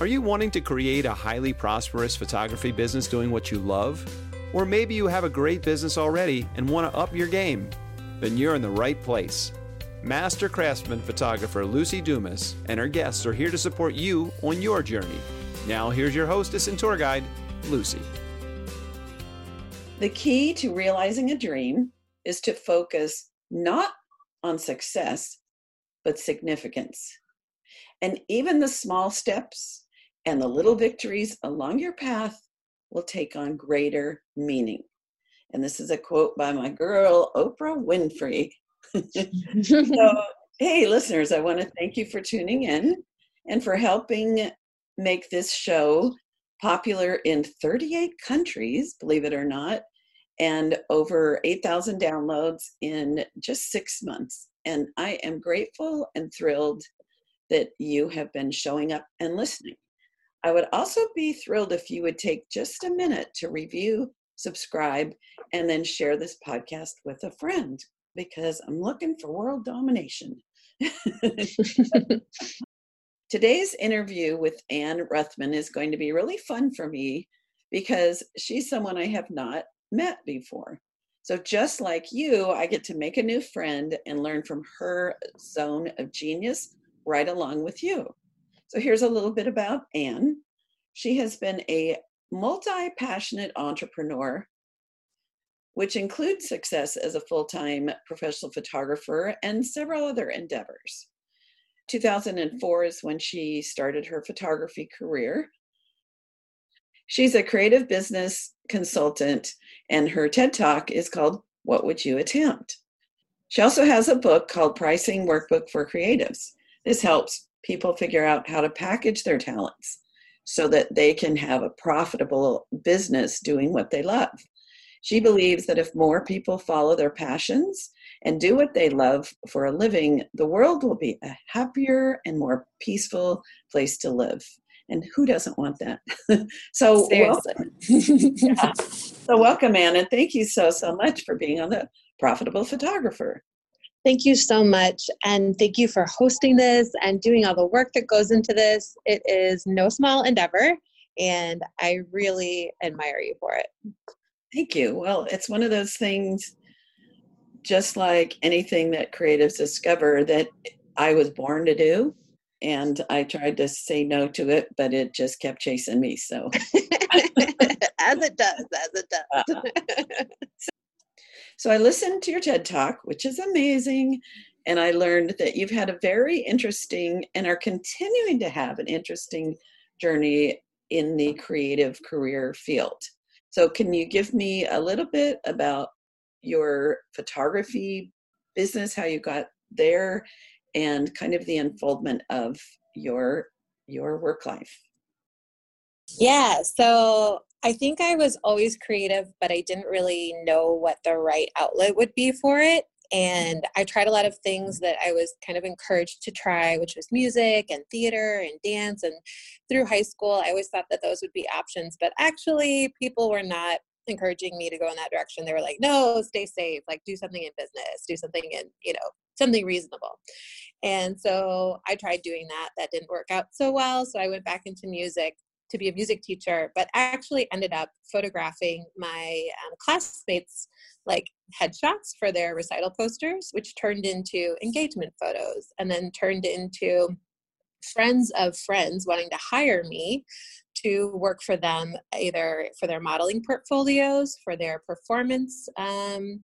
Are you wanting to create a highly prosperous photography business doing what you love? Or maybe you have a great business already and want to up your game? Then you're in the right place. Master craftsman photographer Luci Dumas and her guests are here to support you on your journey. Now, here's your hostess and tour guide, Luci. The key to realizing a dream is to focus not on success, but significance. And even the small steps and the little victories along your path will take on greater meaning. And this is a quote by my girl, Oprah Winfrey. so, hey, listeners, I want to thank you for tuning in and for helping make this show popular in 38 countries, believe it or not, and over 8,000 downloads in just six months. And I am grateful and thrilled that you have been showing up and listening. I would also be thrilled if you would take just a minute to review, subscribe, and then share this podcast with a friend because I'm looking for world domination. Today's interview with Anne Ruthmann is going to be really fun for me because she's someone I have not met before. So, just like you, I get to make a new friend and learn from her zone of genius right along with you. So, here's a little bit about Anne. She has been a multi passionate entrepreneur, which includes success as a full time professional photographer and several other endeavors. 2004 is when she started her photography career. She's a creative business consultant, and her TED Talk is called What Would You Attempt? She also has a book called Pricing Workbook for Creatives. This helps people figure out how to package their talents so that they can have a profitable business doing what they love. She believes that if more people follow their passions and do what they love for a living, the world will be a happier and more peaceful place to live. And who doesn't want that? So welcome. Yeah. so welcome anne and thank you so so much for being on the profitable photographer thank you so much and thank you for hosting this and doing all the work that goes into this it is no small endeavor and i really admire you for it thank you well it's one of those things just like anything that creatives discover that i was born to do and I tried to say no to it, but it just kept chasing me. So, as it does, as it does. uh, so, so I listened to your TED Talk, which is amazing. And I learned that you've had a very interesting and are continuing to have an interesting journey in the creative career field. So, can you give me a little bit about your photography business, how you got there, and kind of the unfoldment of your your work life yeah so i think i was always creative but i didn't really know what the right outlet would be for it mm-hmm. and i tried a lot of things that i was kind of encouraged to try which was music and theater and dance and through high school i always thought that those would be options but actually people were not encouraging me to go in that direction. They were like no stay safe like do something in business do something in you know something reasonable. And so i tried doing that that didn't work out so well so i went back into music to be a music teacher but actually ended up photographing my um, classmates like headshots for their recital posters which turned into engagement photos and then turned into friends of friends wanting to hire me to work for them either for their modeling portfolios for their performance um,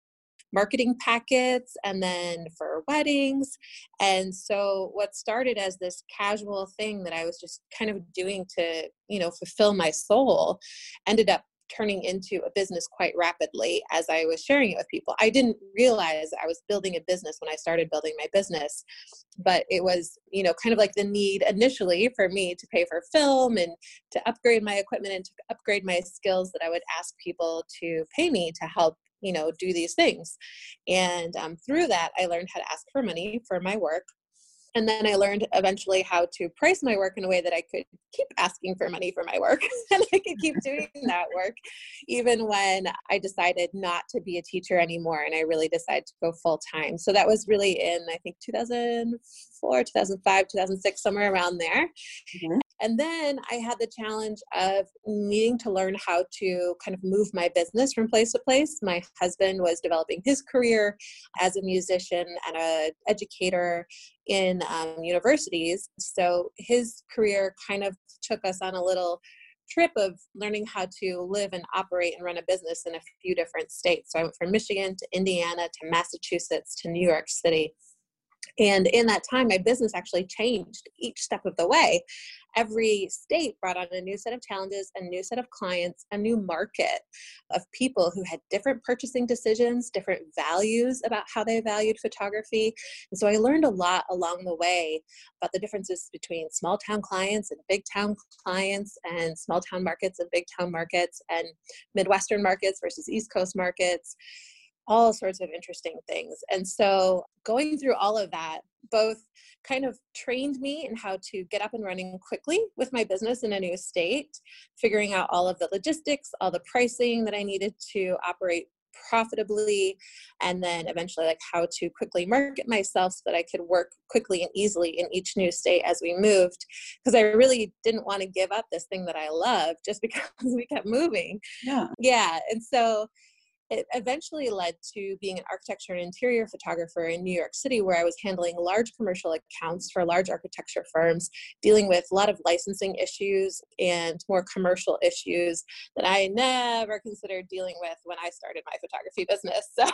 marketing packets and then for weddings and so what started as this casual thing that i was just kind of doing to you know fulfill my soul ended up turning into a business quite rapidly as I was sharing it with people. I didn't realize I was building a business when I started building my business, but it was, you know, kind of like the need initially for me to pay for film and to upgrade my equipment and to upgrade my skills that I would ask people to pay me to help you know do these things and um, through that i learned how to ask for money for my work and then I learned eventually how to price my work in a way that I could keep asking for money for my work and I could keep doing that work even when I decided not to be a teacher anymore and I really decided to go full time. So that was really in I think 2004, 2005, 2006 somewhere around there. Mm-hmm. And then I had the challenge of needing to learn how to kind of move my business from place to place. My husband was developing his career as a musician and an educator in um, universities. So his career kind of took us on a little trip of learning how to live and operate and run a business in a few different states. So I went from Michigan to Indiana to Massachusetts to New York City. And in that time, my business actually changed each step of the way. Every state brought on a new set of challenges, a new set of clients, a new market of people who had different purchasing decisions, different values about how they valued photography. And so I learned a lot along the way about the differences between small town clients and big town clients, and small town markets and big town markets, and Midwestern markets versus East Coast markets all sorts of interesting things. And so going through all of that both kind of trained me in how to get up and running quickly with my business in a new state, figuring out all of the logistics, all the pricing that I needed to operate profitably and then eventually like how to quickly market myself so that I could work quickly and easily in each new state as we moved because I really didn't want to give up this thing that I love just because we kept moving. Yeah. Yeah, and so it eventually led to being an architecture and interior photographer in New York City, where I was handling large commercial accounts for large architecture firms, dealing with a lot of licensing issues and more commercial issues that I never considered dealing with when I started my photography business. So,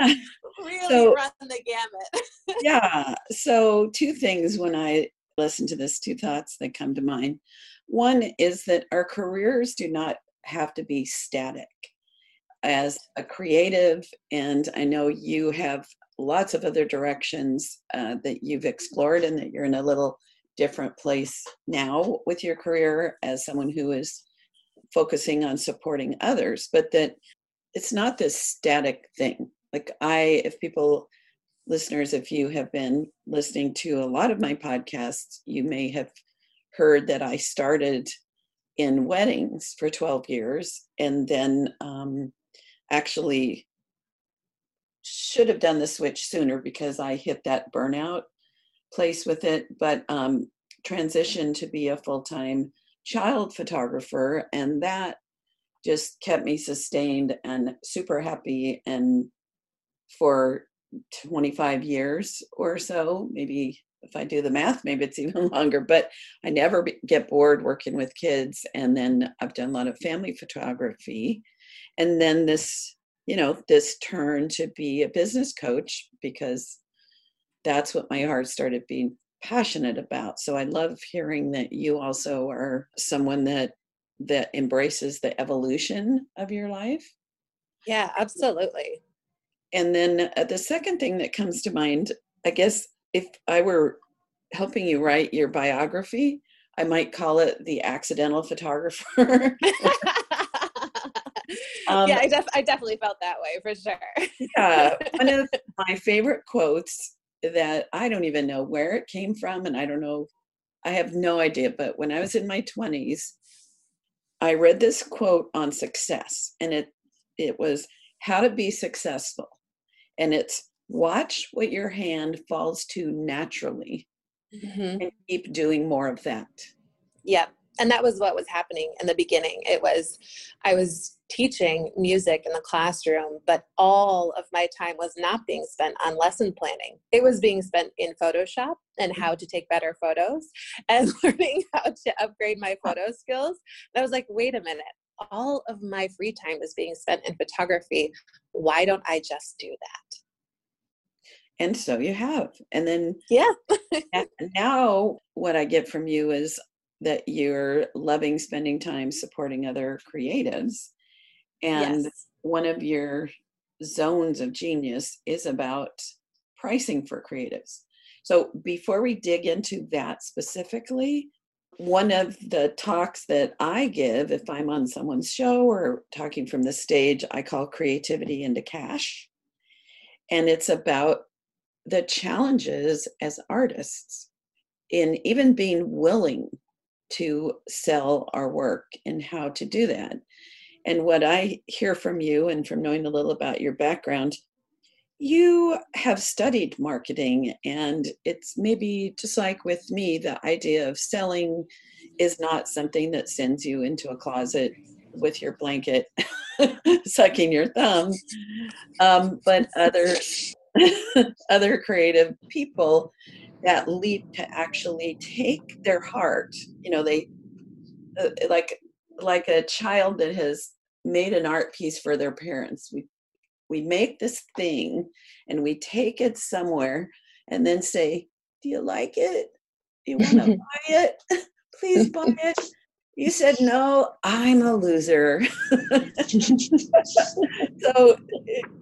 really so, run the gamut. yeah. So, two things when I listen to this, two thoughts that come to mind. One is that our careers do not have to be static as a creative, and I know you have lots of other directions uh, that you've explored and that you're in a little different place now with your career as someone who is focusing on supporting others, but that it's not this static thing. Like, I, if people, listeners, if you have been listening to a lot of my podcasts, you may have heard that I started in weddings for 12 years and then um, actually should have done the switch sooner because I hit that burnout place with it, but um, transitioned to be a full time child photographer. And that just kept me sustained and super happy. And for 25 years or so, maybe if I do the math, maybe it's even longer, but I never get bored working with kids. And then I've done a lot of family photography and then this you know this turn to be a business coach because that's what my heart started being passionate about. So i love hearing that you also are someone that that embraces the evolution of your life. Yeah absolutely. And then uh, the second thing that comes to mind i guess if i were helping you write your biography i might call it the accidental photographer Um, yeah, I, def- I definitely felt that way for sure. yeah, one of my favorite quotes that I don't even know where it came from, and I don't know, I have no idea. But when I was in my 20s, I read this quote on success, and it it was how to be successful, and it's watch what your hand falls to naturally, mm-hmm. and keep doing more of that. Yep and that was what was happening in the beginning. It was i was teaching music in the classroom but all of my time was not being spent on lesson planning. It was being spent in photoshop and how to take better photos and learning how to upgrade my photo skills. And i was like wait a minute. All of my free time is being spent in photography. Why don't i just do that? And so you have. And then yeah. now what i get from you is that you're loving spending time supporting other creatives. And yes. one of your zones of genius is about pricing for creatives. So before we dig into that specifically, one of the talks that I give if I'm on someone's show or talking from the stage, I call creativity into cash. And it's about the challenges as artists in even being willing to sell our work and how to do that. And what I hear from you and from knowing a little about your background, you have studied marketing, and it's maybe just like with me, the idea of selling is not something that sends you into a closet with your blanket sucking your thumb um, but other other creative people that leap to actually take their heart you know they uh, like like a child that has made an art piece for their parents we we make this thing and we take it somewhere and then say do you like it? Do you want to buy it? Please buy it you said no i'm a loser. So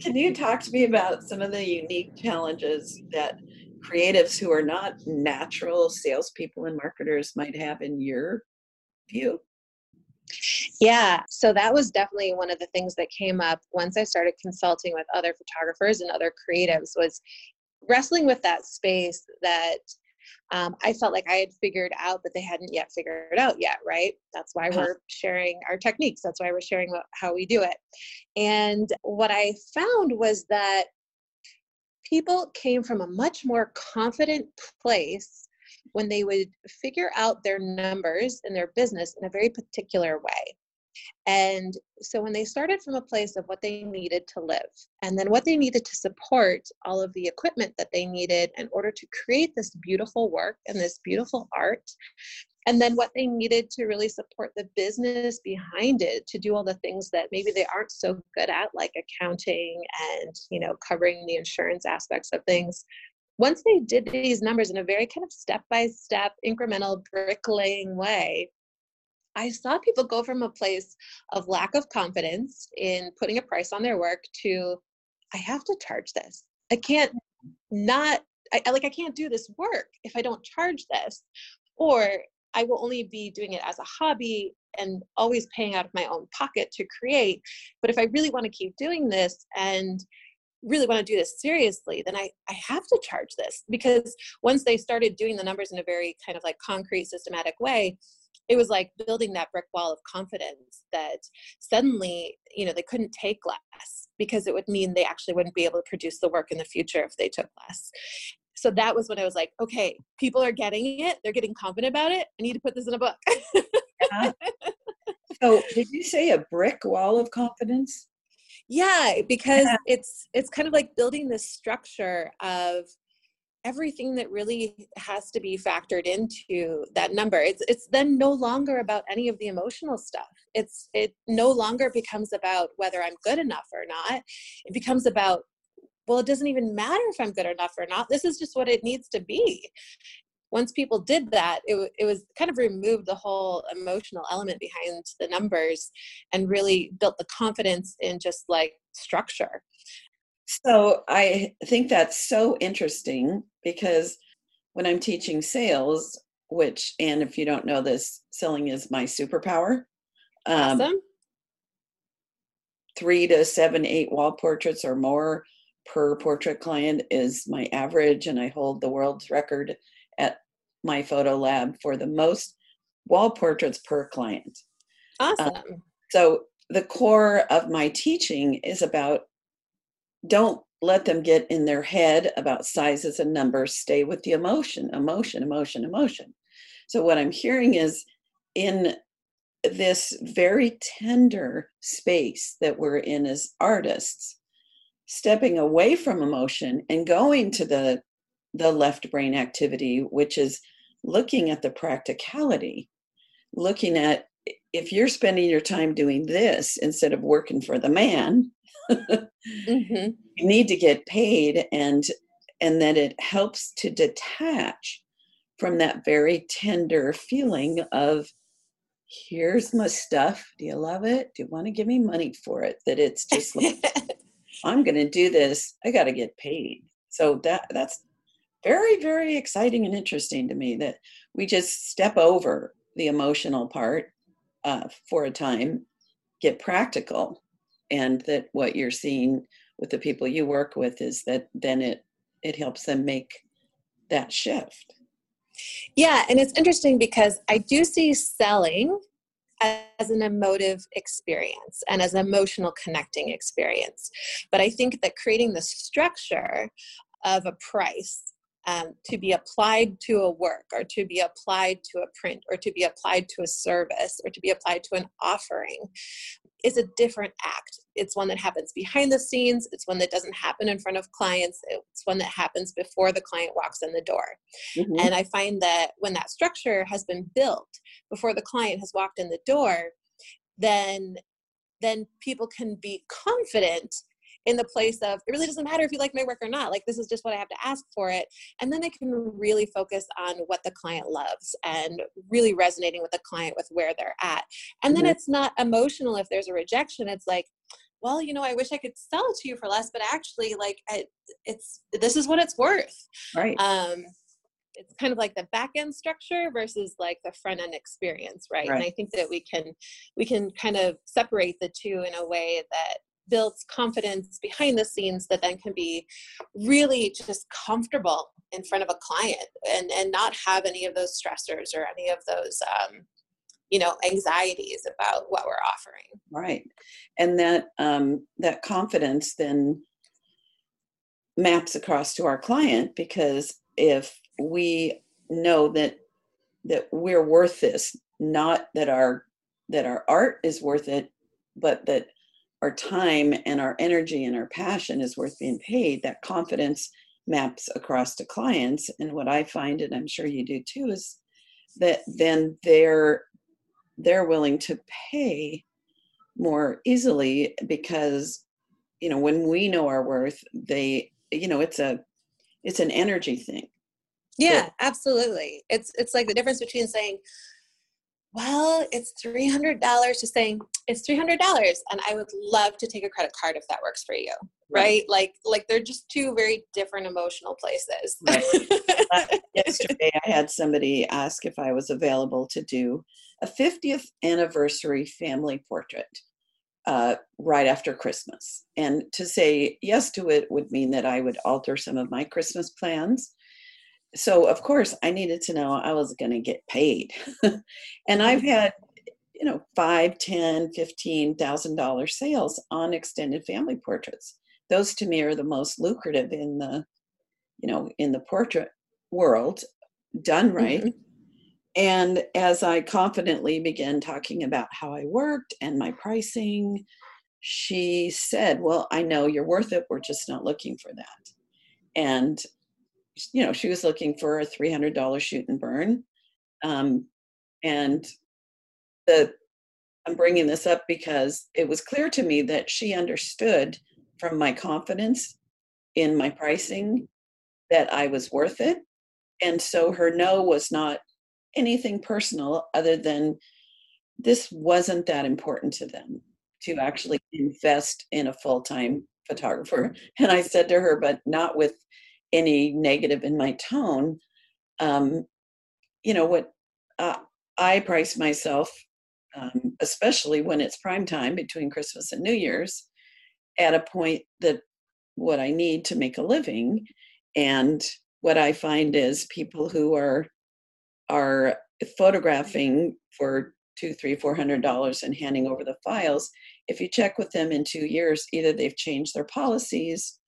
can you talk to me about some of the unique challenges that creatives who are not natural salespeople and marketers might have in your view? Yeah, so that was definitely one of the things that came up once I started consulting with other photographers and other creatives was wrestling with that space that um, I felt like I had figured out, but they hadn't yet figured out yet, right? That's why uh-huh. we're sharing our techniques. That's why we're sharing how we do it. And what I found was that people came from a much more confident place when they would figure out their numbers in their business in a very particular way. And so when they started from a place of what they needed to live, and then what they needed to support all of the equipment that they needed in order to create this beautiful work and this beautiful art, and then what they needed to really support the business behind it to do all the things that maybe they aren't so good at like accounting and you know covering the insurance aspects of things once they did these numbers in a very kind of step by step incremental bricklaying way I saw people go from a place of lack of confidence in putting a price on their work to, I have to charge this. I can't not, I, like, I can't do this work if I don't charge this. Or I will only be doing it as a hobby and always paying out of my own pocket to create. But if I really want to keep doing this and really want to do this seriously, then I, I have to charge this because once they started doing the numbers in a very kind of like concrete, systematic way, it was like building that brick wall of confidence that suddenly you know they couldn't take less because it would mean they actually wouldn't be able to produce the work in the future if they took less. So that was when i was like okay people are getting it. They're getting confident about it. I need to put this in a book. Yeah. so did you say a brick wall of confidence? Yeah because yeah. it's it's kind of like building this structure of everything that really has to be factored into that number. It's it's then no longer about any of the emotional stuff. It's it no longer becomes about whether i'm good enough or not. It becomes about well it doesn't even matter if i'm good enough or not. This is just what it needs to be. Once people did that it, it was kind of removed the whole emotional element behind the numbers and really built the confidence in just like structure so I think that's so interesting because when I'm teaching sales, which, and if you don't know this, selling is my superpower. Um, awesome. Three to seven, eight wall portraits or more per portrait client is my average, and I hold the world's record at my photo lab for the most wall portraits per client. Awesome. Um, so the core of my teaching is about don't let them get in their head about sizes and numbers. Stay with the emotion, emotion, emotion, emotion. So, what I'm hearing is in this very tender space that we're in as artists, stepping away from emotion and going to the the left brain activity, which is looking at the practicality, looking at if you're spending your time doing this instead of working for the man, mm-hmm. you need to get paid and and that it helps to detach from that very tender feeling of here's my stuff. Do you love it? Do you want to give me money for it? That it's just like i'm going to do this. I got to get paid. So that that's very very exciting and interesting to me that we just step over the emotional part uh, for a time get practical and that what you're seeing with the people you work with is that then it it helps them make that shift. Yeah and it's interesting because i do see selling as an emotive experience and as an emotional connecting experience. But i think that creating the structure of a price um, to be applied to a work or to be applied to a print or to be applied to a service or to be applied to an offering is a different act. It's one that happens behind the scenes. It's one that doesn't happen in front of clients. It's one that happens before the client walks in the door. Mm-hmm. And I find that when that structure has been built before the client has walked in the door, then then people can be confident in the place of it really doesn't matter if you like my work or not like this is just what i have to ask for it and then they can really focus on what the client loves and really resonating with the client with where they're at and then mm-hmm. it's not emotional if there's a rejection it's like well you know i wish i could sell it to you for less but actually like I, it's this is what it's worth right um it's kind of like the back end structure versus like the front end experience right? right? and i think that we can we can kind of separate the two in a way that builds confidence behind the scenes that then can be really just comfortable in front of a client and and not have any of those stressors or any of those um, you know anxieties about what we're offering. Right. And that um, that confidence then maps across to our client because if we know that that we're worth this not that our that our art is worth it but that our time and our energy and our passion is worth being paid, that confidence maps across to clients. And what I find, and I'm sure you do too, is that then they're they're willing to pay more easily because you know when we know our worth they you know it's a it's an energy thing yeah absolutely it's it's like the difference between saying well, it's $300 to saying it's $300 and I would love to take a credit card if that works for you. Right. right? Like, like they're just two very different emotional places. Right. yesterday I had somebody ask if I was available to do a 50th anniversary family portrait uh, right after Christmas. And to say yes to it would mean that I would alter some of my Christmas plans so of course i needed to know i was going to get paid. And i've mm-hmm. had you know five ten fifteen thousand dollar sales on extended family portraits. Those to me are the most lucrative in the you know in the portrait world done right. Mm-hmm. and as i confidently began talking about how i worked and my pricing she said well i know you're worth it. We're just not looking for that. And you know, she was looking for a $300 shoot and burn. Um, and the, I'm bringing this up because it was clear to me that she understood from my confidence in my pricing that I was worth it. And so her no was not anything personal other than this wasn't that important to them to actually invest in a full time photographer. And I said to her, but not with any negative in my tone, um, you know what uh, I price myself, um, especially when it's prime time between Christmas and New Year's, at a point that what I need to make a living, and what I find is people who are are photographing for two, three, four hundred dollars and handing over the files. If you check with them in two years, either they've changed their policies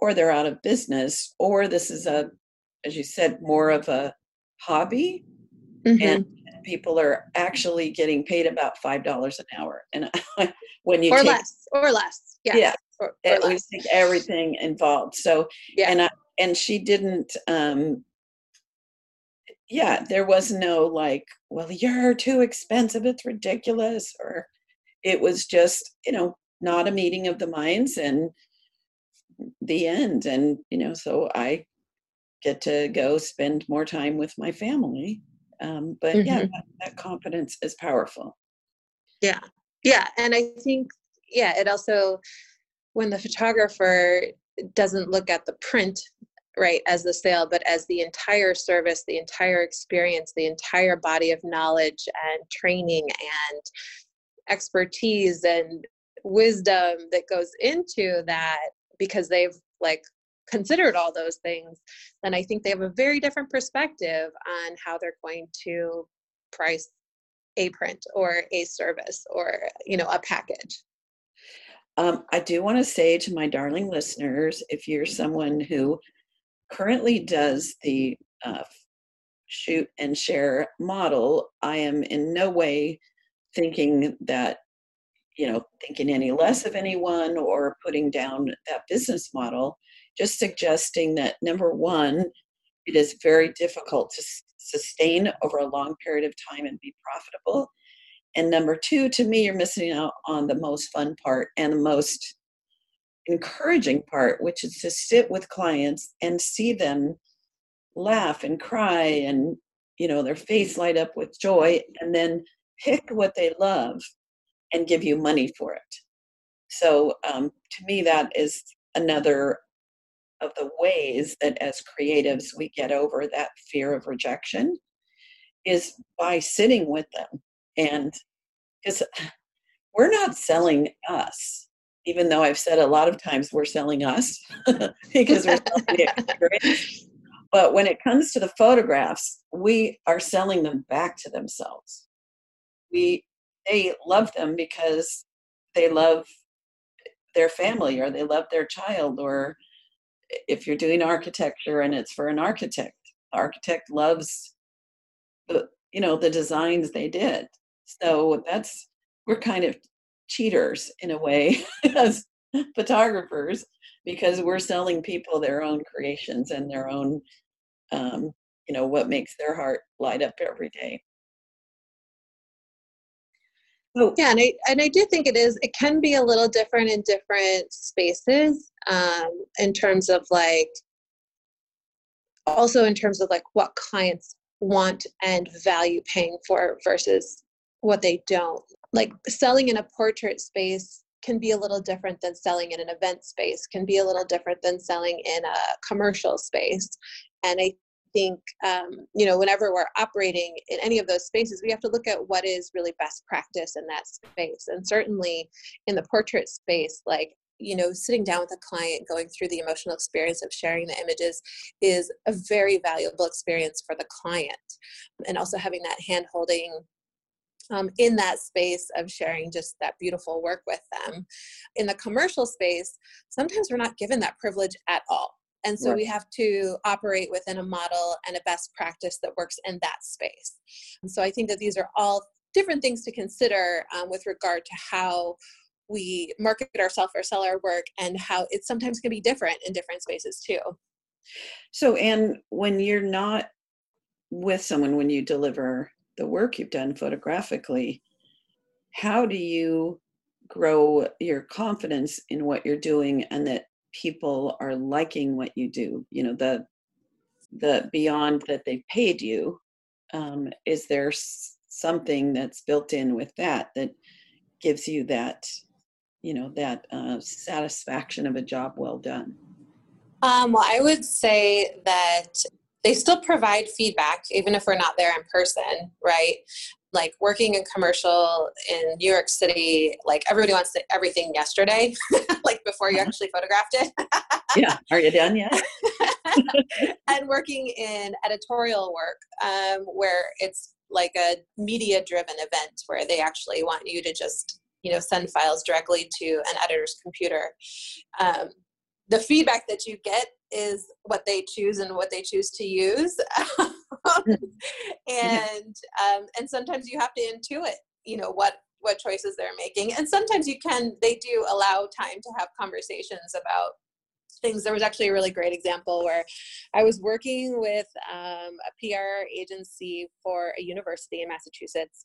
or they're out of business, or this is a, as you said, more of a hobby. Mm-hmm. And people are actually getting paid about five dollars an hour. And when you or take, less, or less, yeah, yeah, or, or we take everything involved. So yeah, and I, and she didn't. um yeah, there was no like, well, you're too expensive, it's ridiculous, or it was just, you know, not a meeting of the minds and the end. And, you know, so I get to go spend more time with my family. Um, but mm-hmm. yeah, that, that confidence is powerful. Yeah. Yeah. And I think, yeah, it also, when the photographer doesn't look at the print right as the sale but as the entire service the entire experience the entire body of knowledge and training and expertise and wisdom that goes into that because they've like considered all those things, then I think they have a very different perspective on how they're going to price a print or a service or you know a package. Um, I do want to say to my darling listeners, if you're someone who currently does the uh, shoot and share model, I am in no way thinking that, you know, thinking any less of anyone or putting down that business model, just suggesting that number one, it is very difficult to sustain over a long period of time and be profitable. And number two, to me, you're missing out on the most fun part and the most encouraging part, which is to sit with clients and see them laugh and cry and you know their face light up with joy and then pick what they love and give you money for it. So um, to me that is another of the ways that as creatives we get over that fear of rejection is by sitting with them. And because we're not selling us even though i've said a lot of times we're selling us because we're selling the experience. But when it comes to the photographs, we are selling them back to themselves. We they love them because they love their family or they love their child or if you're doing architecture and it's for an architect, the architect loves the you know the designs they did. So that's we're kind of cheaters in a way as photographers because we're selling people their own creations and their own um, you know what makes their heart light up every day so, yeah and I, and I do think it is it can be a little different in different spaces um, in terms of like also in terms of like what clients want and value paying for versus what they don't. Like selling in a portrait space can be a little different than selling in an event space can be a little different than selling in a commercial space. And i think um, you know whenever we're operating in any of those spaces we have to look at what is really best practice in that space and certainly in the portrait space like you know sitting down with a client going through the emotional experience of sharing the images is a very valuable experience for the client and also having that hand holding um, in that space of sharing just that beautiful work with them. In the commercial space, sometimes we're not given that privilege at all. And so right. we have to operate within a model and a best practice that works in that space. And so I think that these are all different things to consider um, with regard to how we market ourselves or sell our work and how it sometimes can be different in different spaces too. So, and when you're not with someone, when you deliver the work you've done photographically, how do you grow your confidence in what you're doing and that people are liking what you do? You know, the the beyond that they paid you, um, is there something that's built in with that that gives you that, you know, that uh, satisfaction of a job well done? Um, well, I would say that they still provide feedback even if we're not there in person right like working in commercial in new york city like everybody wants to, everything yesterday like before you uh-huh. actually photographed it. Yeah. Are you done yet? And working in editorial work um, where it's like a media driven event where they actually want you to just you know send files directly to an editor's computer. Um, the feedback that you get is what they choose and what they choose to use and um, and sometimes you have to intuit you know what what choices they're making. And sometimes you can they do allow time to have conversations about things. There was actually a really great example where i was working with um, a pr agency for a university in massachusetts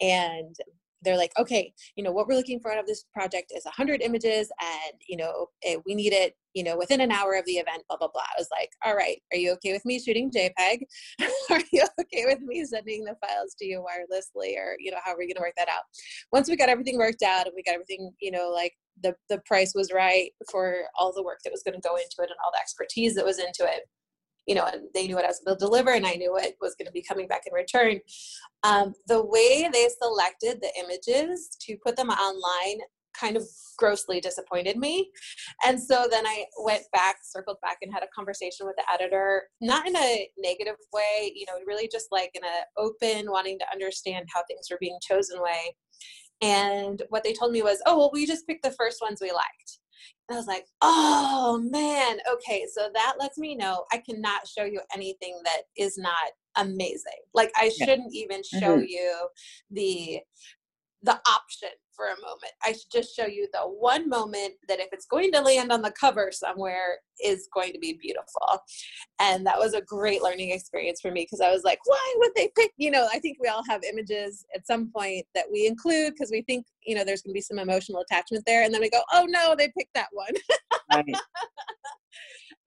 and they're like, okay, you know, what we're looking for out of this project is 100 images and, you know, it, we need it, you know, within an hour of the event, blah, blah, blah. I was like, all right, are you okay with me shooting JPEG? are you okay with me sending the files to you wirelessly or, you know, how are we going to work that out? Once we got everything worked out and we got everything, you know, like the, the price was right for all the work that was going to go into it and all the expertise that was into it you know, and they knew what I was going to deliver, and I knew what was going to be coming back in return. Um, the way they selected the images to put them online kind of grossly disappointed me. And so then I went back, circled back, and had a conversation with the editor, not in a negative way, you know, really just like in an open, wanting to understand how things were being chosen way. And what they told me was, oh, well, we just picked the first ones we liked. And I was like, oh man, okay, so that lets me know I cannot show you anything that is not amazing. Like I shouldn't even show mm-hmm. you the the option for a moment. I should just show you the one moment that if it's going to land on the cover somewhere is going to be beautiful. And that was a great learning experience for me because I was like, why would they pick, you know, I think we all have images at some point that we include because we think, you know, there's going to be some emotional attachment there. And then we go, oh no, they picked that one. right.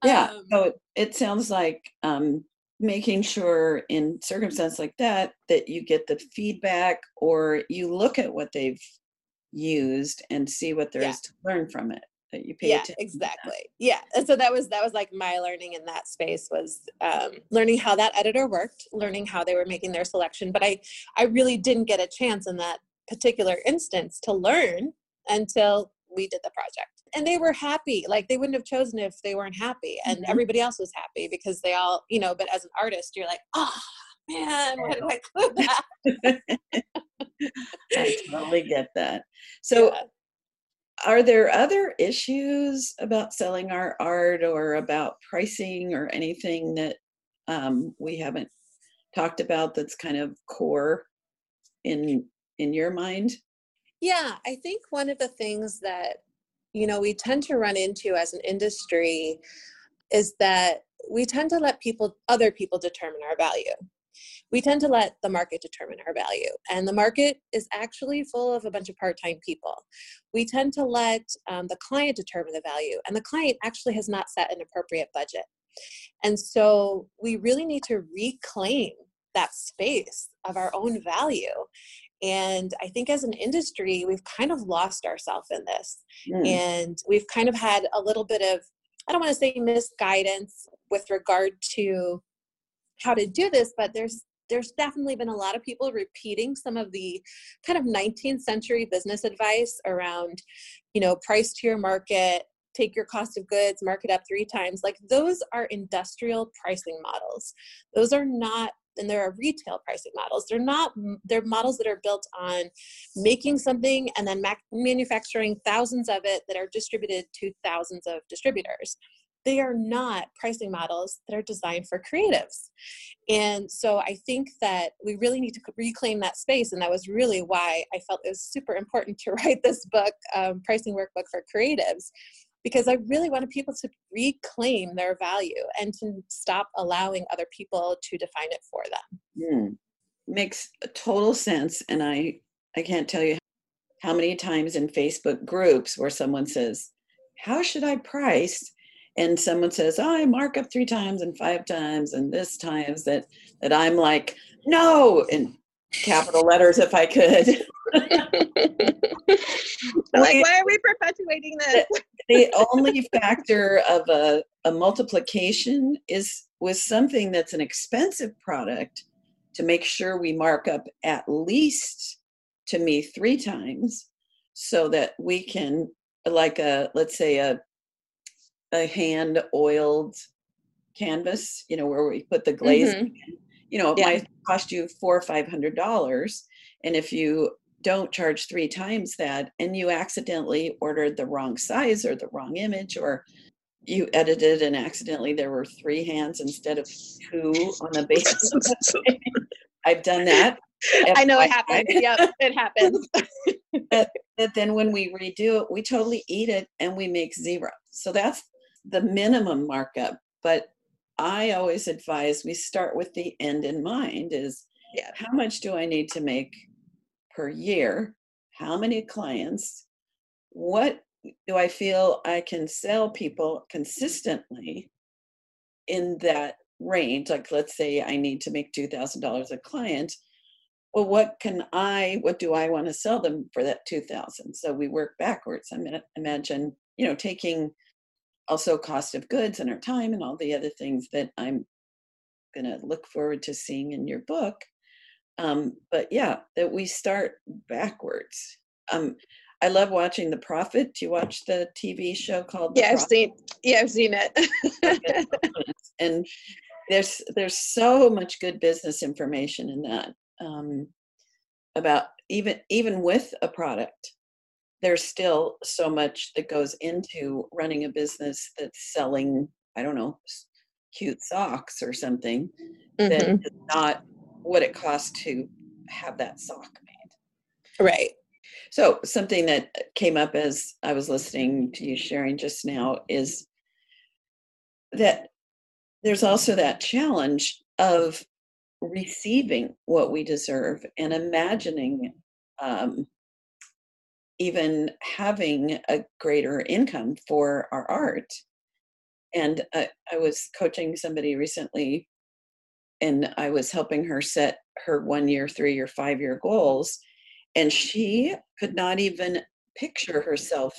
Yeah. Um, so it, it sounds like um, making sure in circumstance like that that you get the feedback or you look at what they've used and see what there yeah. is to learn from it that you pay yeah exactly yeah and so that was that was like my learning in that space was um, learning how that editor worked learning how they were making their selection but i i really didn't get a chance in that particular instance to learn until we did the project. And they were happy like they wouldn't have chosen if they weren't happy and mm-hmm. everybody else was happy because they all you know but as an artist you're like oh man why did i include that? I totally get that. So yeah. are there other issues about selling our art or about pricing or anything that um, we haven't talked about that's kind of core in in your mind yeah i think one of the things that you know we tend to run into as an industry is that we tend to let people other people determine our value. We tend to let the market determine our value and the market is actually full of a bunch of part-time people. We tend to let um, the client determine the value and the client actually has not set an appropriate budget. And so we really need to reclaim that space of our own value and I think as an industry, we've kind of lost ourselves in this. Mm. And we've kind of had a little bit of, I don't want to say misguidance with regard to how to do this, but there's there's definitely been a lot of people repeating some of the kind of 19th century business advice around, you know, price to your market, take your cost of goods, mark it up three times. Like those are industrial pricing models. Those are not and there are retail pricing models. They're not they're models that are built on making something and then manufacturing thousands of it that are distributed to thousands of distributors. They are not pricing models that are designed for creatives. And so i think that we really need to reclaim that space and that was really why i felt it was super important to write this book um, pricing workbook for creatives because I really wanted people to reclaim their value and to stop allowing other people to define it for them. Mm. Makes total sense. And I, I can't tell you how many times in Facebook groups where someone says, How should I price? And someone says, Oh, I mark up three times and five times and this times that that I'm like, no, in capital letters if I could. like, why are we perpetuating this? The only factor of a, a multiplication is with something that's an expensive product to make sure we mark up at least to me three times so that we can like a let's say a a hand oiled canvas you know where we put the glaze mm-hmm. you know it yeah. might cost you four or five hundred dollars and if you don't charge three times that and you accidentally ordered the wrong size or the wrong image or you edited and accidentally there were three hands instead of two on the base i've done that. I know it happens yep it happens but, but then when we redo it we totally eat it and we make zero. So that's the minimum markup but i always advise we start with the end in mind is yeah. how much do i need to make per year, how many clients, what do I feel I can sell people consistently in that range? Like, let's say I need to make $2,000 a client. Well, what can I, what do I want to sell them for that 2000? So we work backwards. I mean, imagine, you know, taking also cost of goods and our time and all the other things that I'm going to look forward to seeing in your book um, but yeah, that we start backwards. Um, I love watching The Profit. Do you watch the TV show called? The yeah, I've seen. Yeah, I've seen it. and there's there's so much good business information in that um, about even even with a product. there's still so much that goes into running a business that's selling, I don't know, cute socks or something mm-hmm. that is not what it costs to have that sock made. Right. So, something that came up as I was listening to you sharing just now is that there's also that challenge of receiving what we deserve and imagining um, even having a greater income for our art. And uh, I was coaching somebody recently, and I was helping her set her one year, three year, five year goals. And she could not even picture herself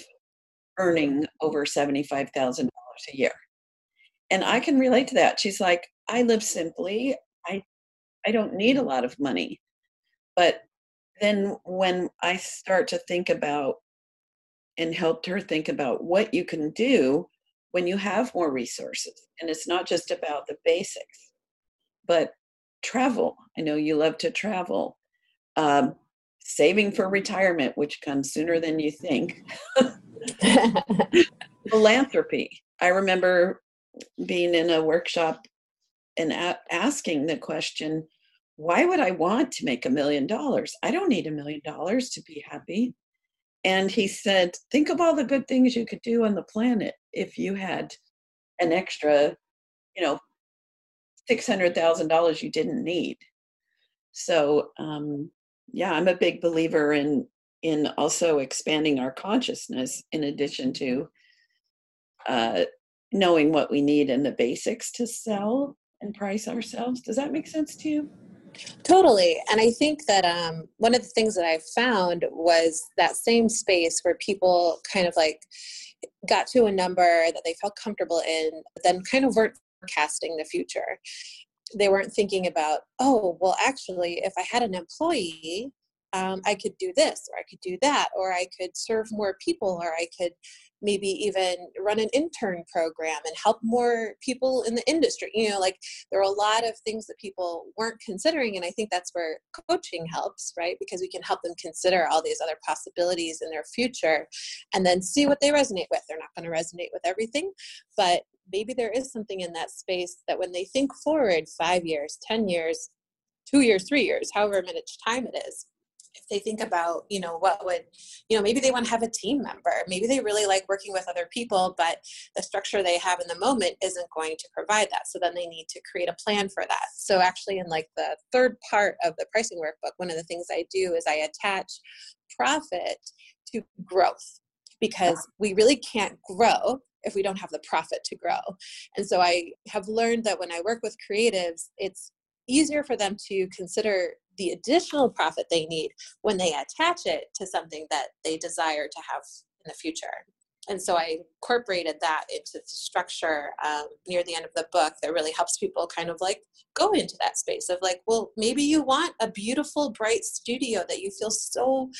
earning over $75,000 a year. And I can relate to that. She's like, I live simply. I I don't need a lot of money. But then when I start to think about and helped her think about what you can do when you have more resources. And it's not just about the basics, but travel. I know you love to travel. Um, saving for retirement, which comes sooner than you think. Philanthropy. I remember being in a workshop and a- asking the question why would I want to make a million dollars? I don't need a million dollars to be happy. And he said, think of all the good things you could do on the planet if you had an extra, you know, $600,000 you didn't need. So, um, yeah, I'm a big believer in in also expanding our consciousness in addition to uh, knowing what we need and the basics to sell and price ourselves. Does that make sense to you? Totally. And I think that um, one of the things that I found was that same space where people kind of like got to a number that they felt comfortable in, but then kind of weren't forecasting the future. They weren't thinking about, oh, well, actually, if I had an employee, um, I could do this or I could do that, or I could serve more people, or I could maybe even run an intern program and help more people in the industry. You know, like there are a lot of things that people weren't considering. And I think that's where coaching helps, right? Because we can help them consider all these other possibilities in their future and then see what they resonate with. They're not going to resonate with everything, but maybe there is something in that space that when they think forward five years, 10 years, two years, three years, however much time it is, if they think about you know what would you know maybe they want to have a team member. Maybe they really like working with other people but the structure they have in the moment isn't going to provide that. So then they need to create a plan for that. So actually in like the third part of the pricing workbook one of the things i do is i attach profit to growth because we really can't grow if we don't have the profit to grow. And so I have learned that when I work with creatives, it's easier for them to consider the additional profit they need when they attach it to something that they desire to have in the future. And so I incorporated that into the structure um, near the end of the book that really helps people kind of like go into that space of like, well, maybe you want a beautiful, bright studio that you feel so,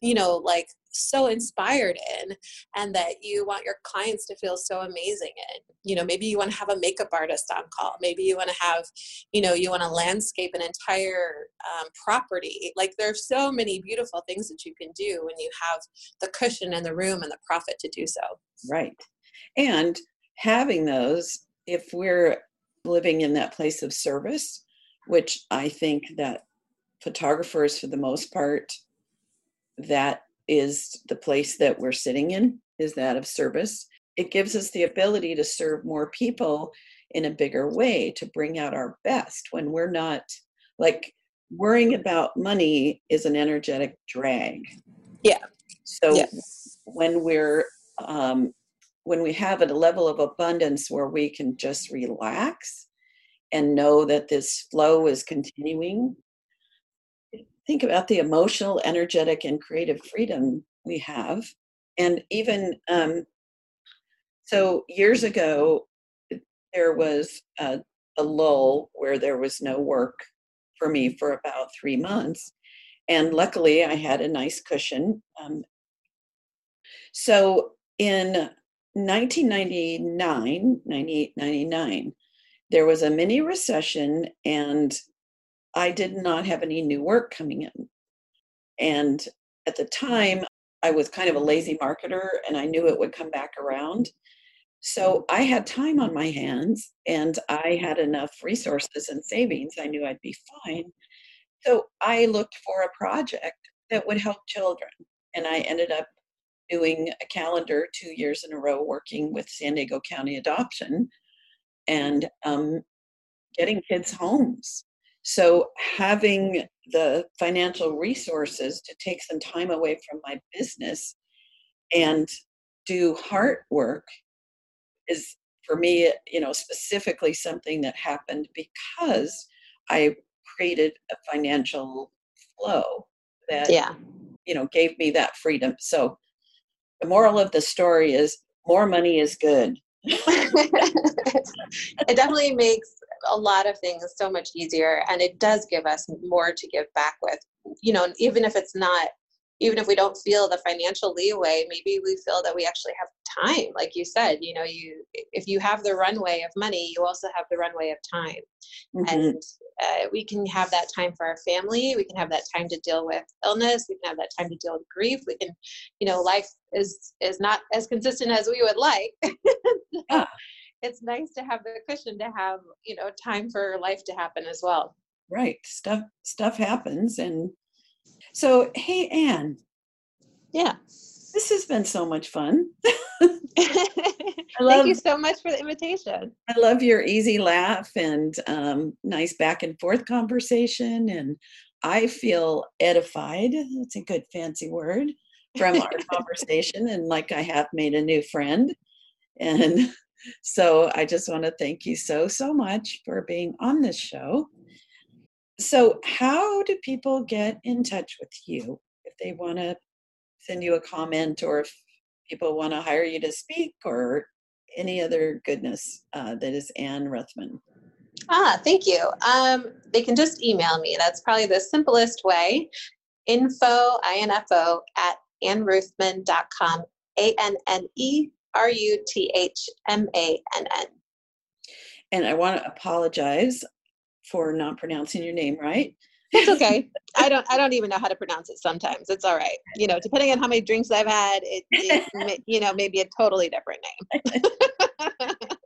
you know, like so inspired in and that you want your clients to feel so amazing in. You know maybe you want to have a makeup artist on call. Maybe you want to have you know you want to landscape an entire um, property. Like there's so many beautiful things that you can do when you have the cushion and the room and the profit to do so. Right. And having those if we're living in that place of service which i think that photographers for the most part that is the place that we're sitting in is that of service. It gives us the ability to serve more people in a bigger way to bring out our best when we're not like worrying about money is an energetic drag. Yeah. So yes. when we're um, when we have a level of abundance where we can just relax and know that this flow is continuing think about the emotional, energetic, and creative freedom we have. And even um, so, years ago, there was a, a lull where there was no work for me for about three months. And luckily, I had a nice cushion. Um, so in 1999, 98, 99, there was a mini recession and I did not have any new work coming in. And at the time, I was kind of a lazy marketer and I knew it would come back around. So I had time on my hands and I had enough resources and savings. I knew I'd be fine. So I looked for a project that would help children. And I ended up doing a calendar two years in a row working with San Diego County Adoption and um, getting kids homes. So having the financial resources to take some time away from my business and do heart work is for me you know specifically something that happened because i created a financial flow that Yeah. you know gave me that freedom so the moral of the story is more money is good it definitely makes a lot of things so much easier and it does give us more to give back with you know even if it's not even if we don't feel the financial leeway maybe we feel that we actually have time like you said you know you if you have the runway of money you also have the runway of time Mhm. and uh, we can have that time for our family we can have that time to deal with illness we can have that time to deal with grief we can you know life is is not as consistent as we would like Yeah. It's nice to have the cushion to have you know time for life to happen as well right stuff stuff happens and so hey anne yeah this has been so much fun thank you so much for the invitation I love your easy laugh and um, nice back and forth conversation. And I feel edified. That's a good fancy word from our conversation. And like I have made a new friend. And so I just want to thank you so, so much for being on this show. So, how do people get in touch with you if they want to send you a comment or if people want to hire you to speak or any other goodness uh, that is Anne Ruthmann. ah thank you um, they can just email me that's probably the simplest way info info at anneruthmann.com a-n-n-e r-u-t-h-m-a-n-n And I want to apologize for not pronouncing your name right. It's okay. I don't. I don't even know how to pronounce it. Sometimes it's all right. You know, depending on how many drinks I've had, it, it you know maybe a totally different name.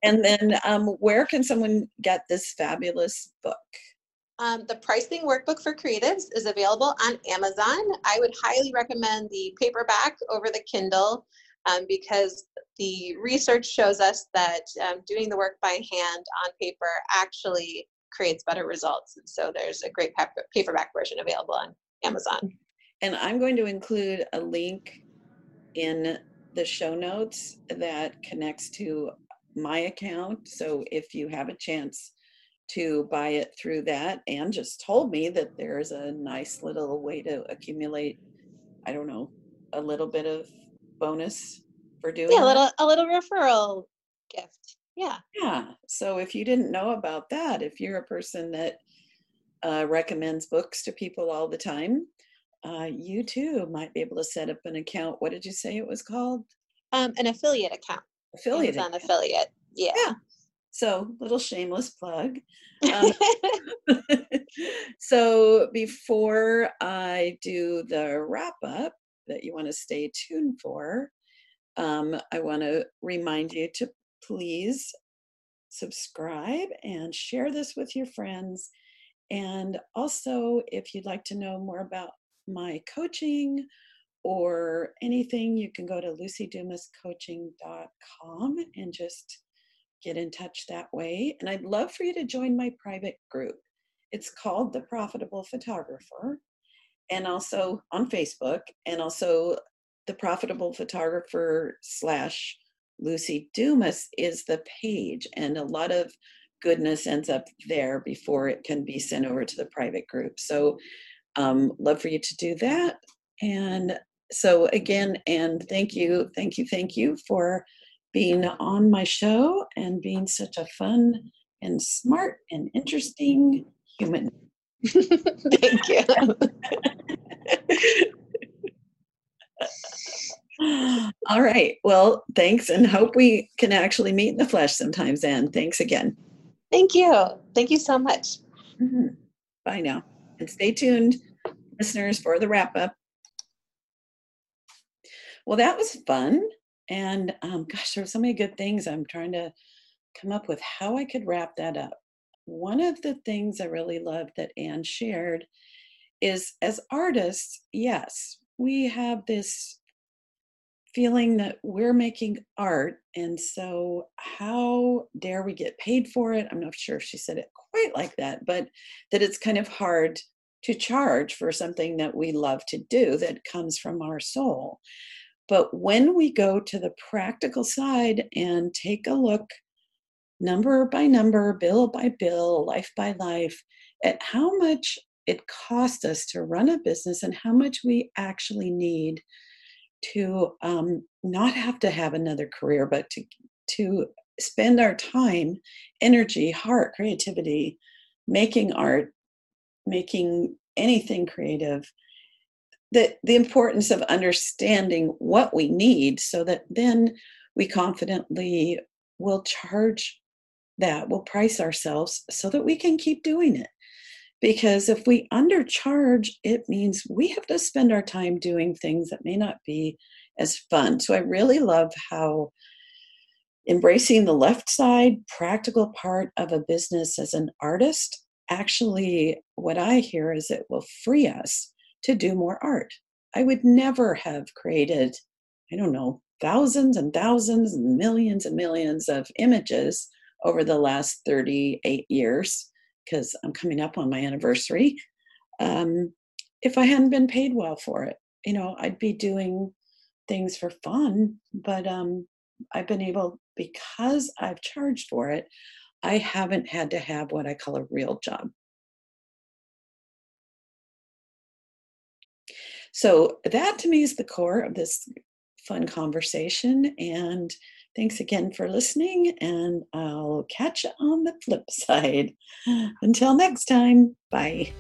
And then, um, where can someone get this fabulous book? Um, the pricing workbook for creatives is available on Amazon. I would highly recommend the paperback over the Kindle um, because the research shows us that um, doing the work by hand on paper actually creates better results. And so there's a great paperback version available on Amazon. And I'm going to include a link in the show notes that connects to my account. So if you have a chance to buy it through that, and just told me that there's a nice little way to accumulate, I don't know, a little bit of bonus for doing Yeah, a that. little a little referral gift. Yeah. Yeah. So if you didn't know about that, if you're a person that uh, recommends books to people all the time, uh, you too might be able to set up an account. What did you say it was called? Um, an affiliate account. Affiliate. Amazon account. affiliate. Yeah. Yeah. So little shameless plug. Um, so before I do the wrap up that you want to stay tuned for, um, I want to remind you to please subscribe and share this with your friends. And also, if you'd like to know more about my coaching or anything, you can go to lucydumascoaching.com and just get in touch that way. And I'd love for you to join my private group. It's called The Profitable Photographer, and also on Facebook, and also The Profitable Photographer slash Luci Dumas is the page, and a lot of goodness ends up there before it can be sent over to the private group. So, um, love for you to do that. And so, again, and thank you, thank you, thank you for being on my show and being such a fun and smart and interesting human. Thank you. All right. Well, thanks and hope we can actually meet in the flesh sometimes, Anne. Thanks again. Thank you. Thank you so much. Mhm. Bye now. And stay tuned, listeners, for the wrap up. Well, that was fun. And um, gosh, there were so many good things. I'm trying to come up with how I could wrap that up. One of the things I really loved that Anne shared is as artists, yes, we have this feeling that we're making art. And so, how dare we get paid for it? I'm not sure if she said it quite like that, but that it's kind of hard to charge for something that we love to do that comes from our soul. But when we go to the practical side and take a look, number by number, bill by bill, life by life, at how much it costs us to run a business and how much we actually need to um, not have to have another career, but to to spend our time, energy, heart, creativity, making art, making anything creative. The, the importance of understanding what we need so that then we confidently will charge that, will price ourselves so that we can keep doing it. Because if we undercharge, it means we have to spend our time doing things that may not be as fun. So I really love how embracing the left side, practical part of a business as an artist, actually, what I hear is it will free us to do more art. I would never have created, I don't know, thousands and thousands and millions and millions of images over the last 38 years because I'm coming up on my anniversary. Um, if I hadn't been paid well for it, you know, I'd be doing things for fun, but um, I've been able, because I've charged for it, I haven't had to have what I call a real job. So that to me is the core of this fun conversation. And Thanks again for listening, and I'll catch you on the flip side. Until next time, bye.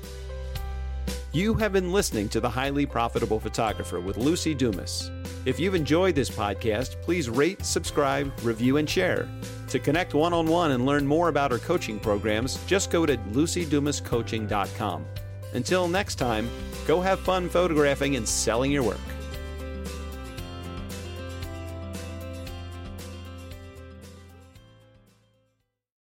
You have been listening to The Highly Profitable Photographer with Luci Dumas. If you've enjoyed this podcast, please rate, subscribe, review, and share. To connect one on one and learn more about our coaching programs, just go to lucydumascoaching.com. Until next time, go have fun photographing and selling your work.